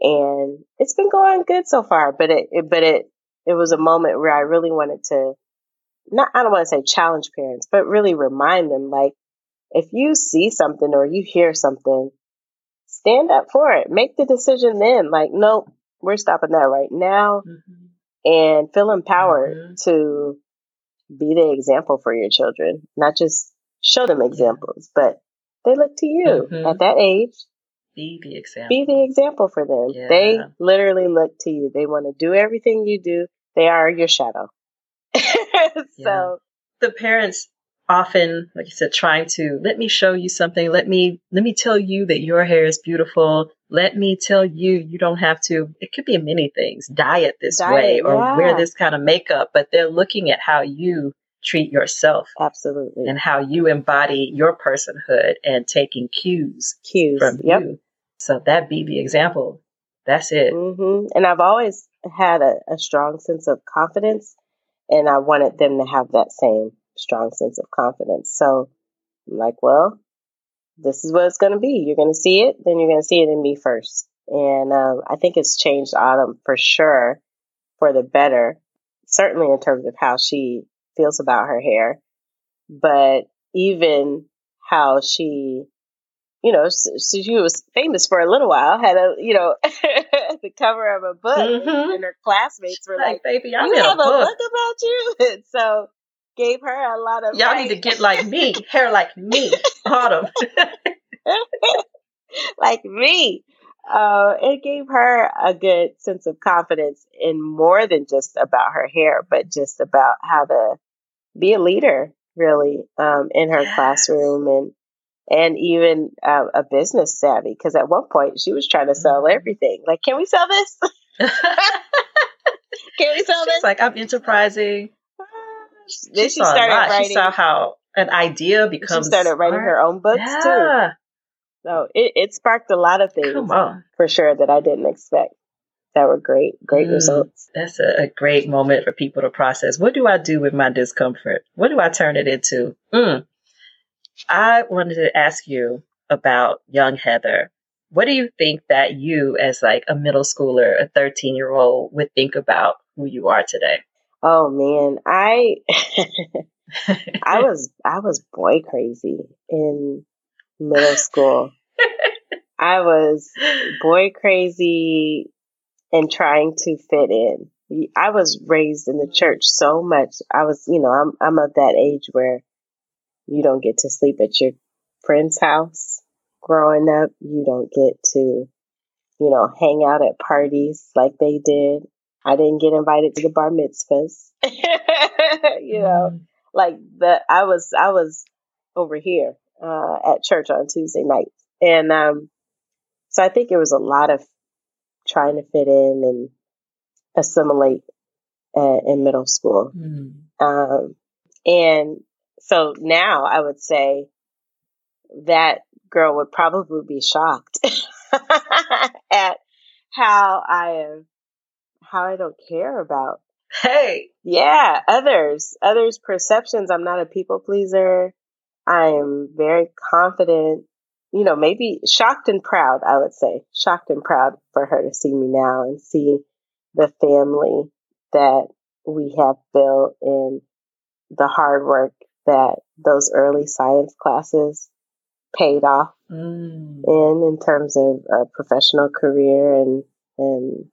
And it's been going good so far, but it, it but it, it was a moment where I really wanted to not, I don't want to say challenge parents, but really remind them like, if you see something or you hear something, stand up for it. Make the decision then. Like, nope, we're stopping that right now. Mm-hmm. And feel empowered mm-hmm. to be the example for your children, not just show them examples, but they look to you mm-hmm. at that age. Be the example. Be the example for them. Yeah. They literally look to you. They want to do everything you do. They are your shadow. so yeah. the parents often, like you said, trying to let me show you something. Let me, let me tell you that your hair is beautiful. Let me tell you, you don't have to, it could be many things, diet this diet, way or yeah. wear this kind of makeup, but they're looking at how you treat yourself. Absolutely. And how you embody your personhood and taking cues, cues from yep. you. So that be the example. That's it. Mm-hmm. And I've always had a, a strong sense of confidence and I wanted them to have that same strong sense of confidence. So I'm like, well, this is what it's going to be. You're going to see it, then you're going to see it in me first. And um, I think it's changed Autumn for sure for the better, certainly in terms of how she feels about her hair, but even how she, you know, she was famous for a little while, had a, you know, the cover of a book, mm-hmm. and her classmates were like, like "Baby, I you have a book. about you." And so gave her a lot of. Y'all need to get like me, hair like me, Autumn, like me. Uh, it gave her a good sense of confidence in more than just about her hair, but just about how to be a leader, really, um, in her yes. classroom and and even uh, a business savvy. Because at one point she was trying to sell mm-hmm. everything. Like, can we sell this? can we sell She's this? Like, I'm enterprising. Then she, she started writing. She saw how an idea becomes. She started writing her own books yeah. too. So it, it sparked a lot of things for sure that I didn't expect. That were great, great mm, results. That's a, a, great moment for people to process. What do I do with my discomfort? What do I turn it into? Mm. I wanted to ask you about young Heather. What do you think that you, as like a middle schooler, a 13 year old, would think about who you are today? Oh man, I I was I was boy crazy in middle school. I was boy crazy and trying to fit in. I was raised in the church so much. I was, you know, I'm I'm of that age where you don't get to sleep at your friend's house growing up. You don't get to, you know, hang out at parties like they did. I didn't get invited to the bar mitzvahs. you know, mm. like the I was I was over here uh, at church on Tuesday night, and um, so I think it was a lot of trying to fit in and assimilate uh, in middle school. Mm. Um, and so now I would say that girl would probably be shocked at how I am, how I don't care about. Hey. Yeah, others, others' perceptions. I'm not a people pleaser. I am very confident, you know, maybe shocked and proud, I would say. Shocked and proud for her to see me now and see the family that we have built and the hard work that those early science classes paid off mm. in in terms of a professional career and and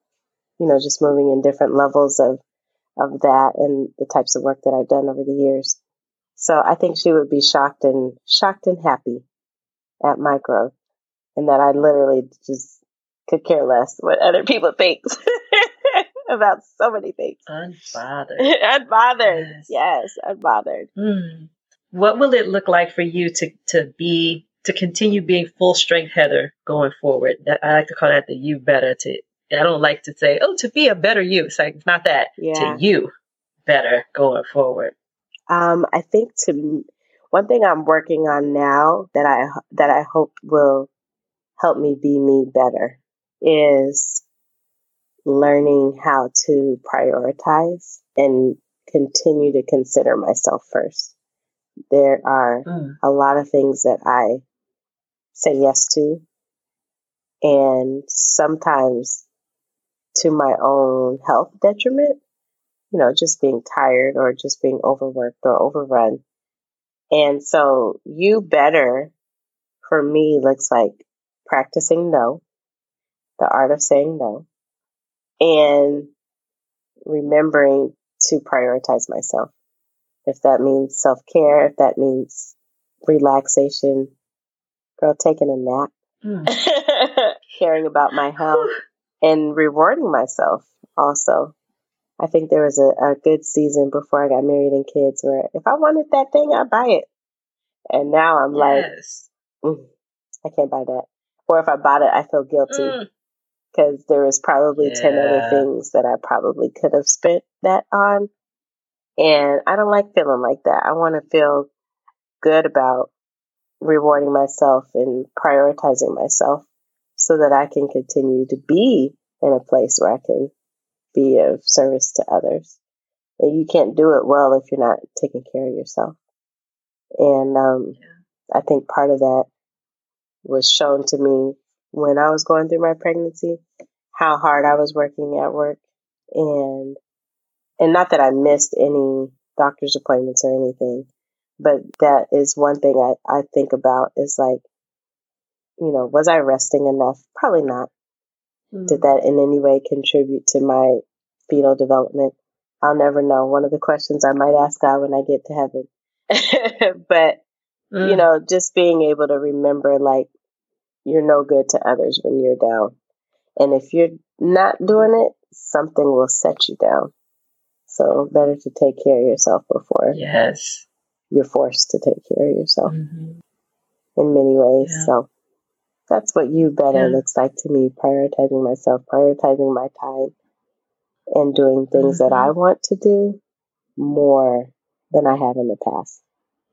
you know just moving in different levels of of that and the types of work that I've done over the years. So I think she would be shocked and shocked and happy at my growth and that I literally just could care less what other people think about so many things. Unbothered. unbothered. Yes. yes, unbothered. Mm. What will it look like for you to, to be, to continue being full strength Heather going forward? I like to call that the you better to, I don't like to say, oh, to be a better you. It's like, it's not that. Yeah. To you better going forward. Um, I think to one thing I'm working on now that I that I hope will help me be me better is learning how to prioritize and continue to consider myself first. There are mm. a lot of things that I say yes to, and sometimes to my own health detriment, you know, just being tired or just being overworked or overrun. And so, you better for me looks like practicing no, the art of saying no, and remembering to prioritize myself. If that means self care, if that means relaxation, girl, taking a nap, mm. caring about my health, and rewarding myself also. I think there was a, a good season before I got married and kids where if I wanted that thing, I'd buy it. And now I'm yes. like, mm, I can't buy that. Or if I bought it, I feel guilty. Mm because there was probably yeah. 10 other things that I probably could have spent that on. And I don't like feeling like that. I want to feel good about rewarding myself and prioritizing myself so that I can continue to be in a place where I can be of service to others. And you can't do it well if you're not taking care of yourself. And um. I think part of that was shown to me when I was going through my pregnancy, how hard I was working at work and and not that I missed any doctor's appointments or anything, but that is one thing I, I think about is like, you know, was I resting enough? Probably not. Mm-hmm. Did that in any way contribute to my fetal development? I'll never know. One of the questions I might ask God when I get to heaven. but, mm. you know, just being able to remember like you're no good to others when you're down. And if you're not doing it, something will set you down. So better to take care of yourself before yes you're forced to take care of yourself mm-hmm. in many ways. Yeah. So that's what you better yeah. looks like to me. Prioritizing myself, prioritizing my time, and doing things mm-hmm. that I want to do more than I have in the past.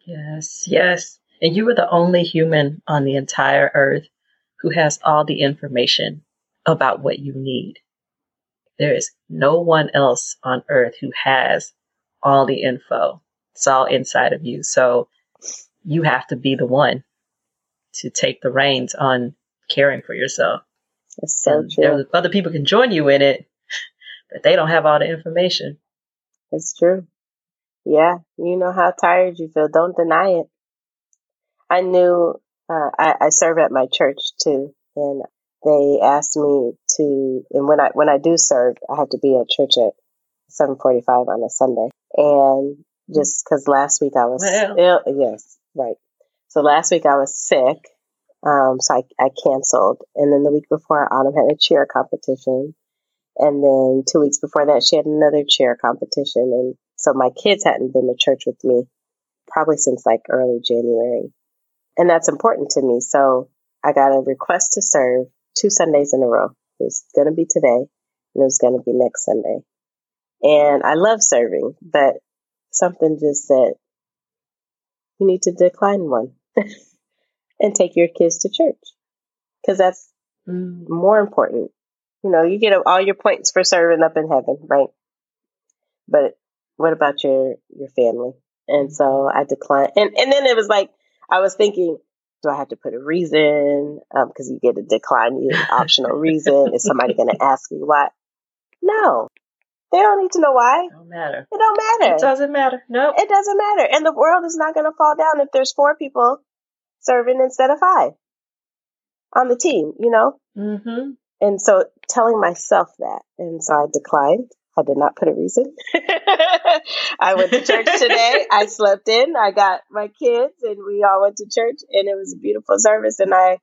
Yes, yes. And you were the only human on the entire earth who has all the information about what you need. There is no one else on earth who has all the info. It's all inside of you. So you have to be the one to take the reins on caring for yourself. That's so and true. Other people can join you in it, but they don't have all the information. It's true. Yeah, you know how tired you feel. Don't deny it. I knew uh, I, I serve at my church too, and they asked me to. And when I when I do serve, I have to be at church at seven forty five on a Sunday. And just because last week I was ill, yes, right. So last week I was sick, um, so I, I canceled. And then the week before, Autumn had a cheer competition. And then two weeks before that, she had another cheer competition. And so my kids hadn't been to church with me probably since like early January. And that's important to me. So I got a request to serve two Sundays in a row. It was going to be today and it was going to be next Sunday. And I love serving, but something just said, you need to decline one and take your kids to church because that's mm. more important. You know, you get all your points for serving up in heaven, right? But what about your your family? And so I declined, and and then it was like I was thinking, do I have to put a reason? Because um, you get a decline, you an optional reason. Is somebody going to ask you why? No, they don't need to know why. It don't matter. It don't matter. It doesn't matter. No, nope. it doesn't matter. And the world is not going to fall down if there's four people serving instead of five on the team. You know. Mm-hmm. And so telling myself that, and so I declined. I did not put a reason. I went to church today. I slept in. I got my kids and we all went to church and it was a beautiful service. And I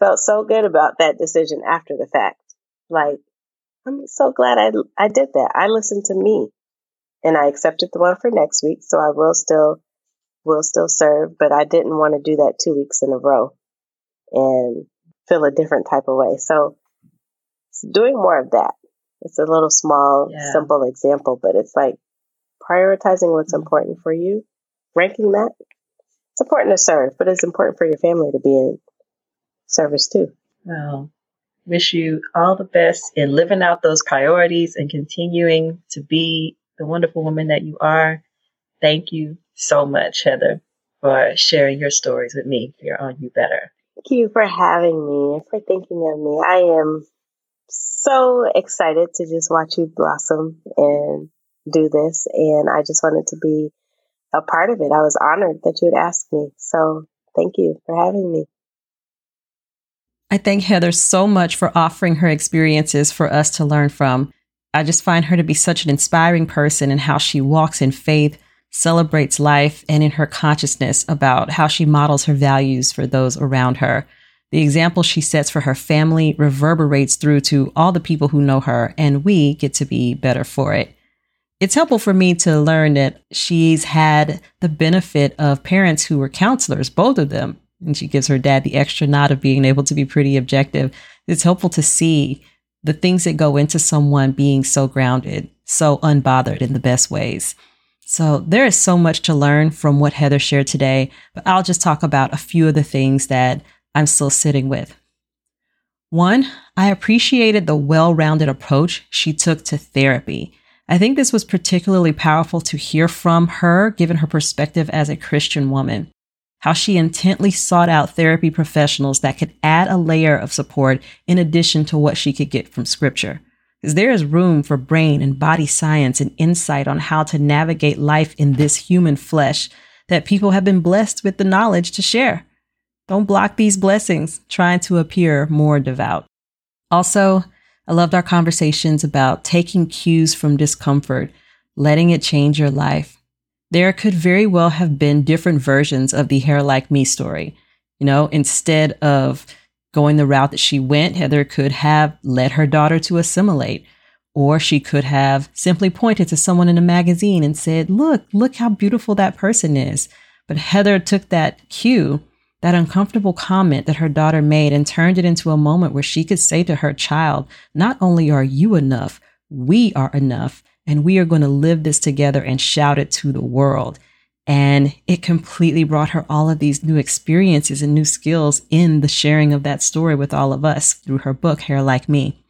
felt so good about that decision after the fact. Like, I'm so glad I, I did that. I listened to me and I accepted the one for next week. So I will still, will still serve, but I didn't want to do that two weeks in a row and feel a different type of way. So doing more of that it's a little small, yeah. simple example, but it's like prioritizing what's mm-hmm. important for you, ranking that. It's important to serve, but it's important for your family to be in service too. Well, wish you all the best in living out those priorities and continuing to be the wonderful woman that you are. Thank you so much, Heather, for sharing your stories with me here on You Better. Thank you for having me and for thinking of me. I am so excited to just watch you blossom and do this. And I just wanted to be a part of it. I was honored that you had asked me. So thank you for having me. I thank Heather so much for offering her experiences for us to learn from. I just find her to be such an inspiring person in how she walks in faith, celebrates life, and in her consciousness about how she models her values for those around her. The example she sets for her family reverberates through to all the people who know her, and we get to be better for it. It's helpful for me to learn that she's had the benefit of parents who were counselors, both of them. And she gives her dad the extra nod of being able to be pretty objective. It's helpful to see the things that go into someone being so grounded, so unbothered in the best ways. So there is so much to learn from what Heather shared today, but I'll just talk about a few of the things that I'm still sitting with. One, I appreciated the well rounded approach she took to therapy. I think this was particularly powerful to hear from her, given her perspective as a Christian woman. How she intently sought out therapy professionals that could add a layer of support in addition to what she could get from scripture. Because there is room for brain and body science and insight on how to navigate life in this human flesh that people have been blessed with the knowledge to share. Don't block these blessings trying to appear more devout. Also, I loved our conversations about taking cues from discomfort, letting it change your life. There could very well have been different versions of the hair like me story. You know, instead of going the route that she went, Heather could have led her daughter to assimilate, or she could have simply pointed to someone in a magazine and said, Look, look how beautiful that person is. But Heather took that cue that uncomfortable comment that her daughter made and turned it into a moment where she could say to her child, Not only are you enough, we are enough, and we are going to live this together and shout it to the world. And it completely brought her all of these new experiences and new skills in the sharing of that story with all of us through her book, Hair Like Me.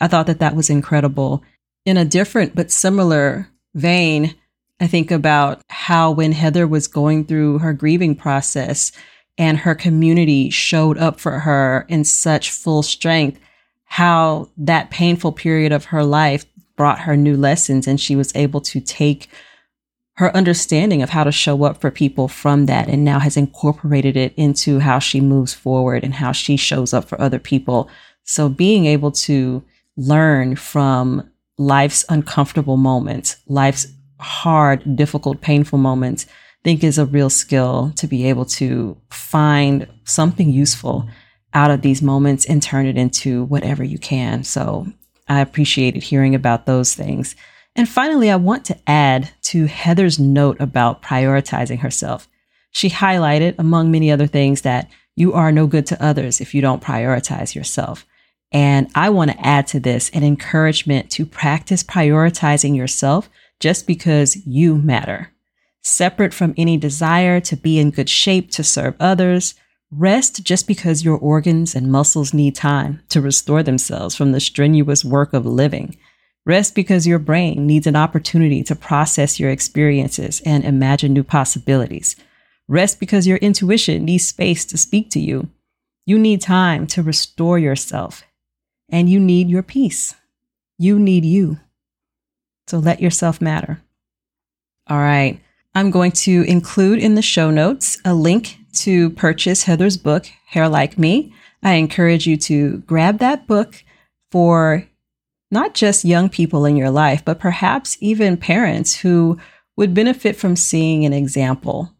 I thought that that was incredible. In a different but similar vein, I think about how when Heather was going through her grieving process, and her community showed up for her in such full strength, how that painful period of her life brought her new lessons and she was able to take her understanding of how to show up for people from that and now has incorporated it into how she moves forward and how she shows up for other people. So being able to learn from life's uncomfortable moments, life's hard, difficult, painful moments think is a real skill to be able to find something useful out of these moments and turn it into whatever you can. So I appreciated hearing about those things. And finally, I want to add to Heather's note about prioritizing herself. She highlighted, among many other things, that you are no good to others if you don't prioritize yourself. And I want to add to this an encouragement to practice prioritizing yourself just because you matter separate from any desire to be in good shape to serve others. Rest just because your organs and muscles need time to restore themselves from the strenuous work of living. Rest because your brain needs an opportunity to process your experiences and imagine new possibilities. Rest because your intuition needs space to speak to you. You need time to restore yourself, and you need your peace. You need you. So let yourself matter. All right. I'm going to include in the show notes a link to purchase Heather's book, Hair Like Me. I encourage you to grab that book for not just young people in your life, but perhaps even parents who would benefit from seeing an example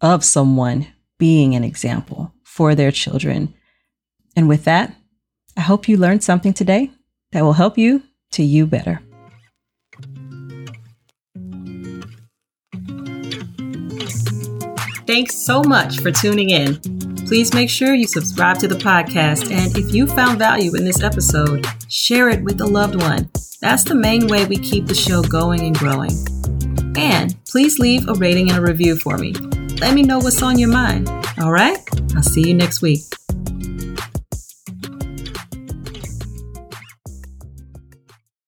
of someone being an example for their children. And with that, I hope you learned something today that will help you to you better. Thanks so much for tuning in. Please make sure you subscribe to the podcast. And if you found value in this episode, share it with a loved one. That's the main way we keep the show going and growing. And please leave a rating and a review for me. Let me know what's on your mind. All right? I'll see you next week.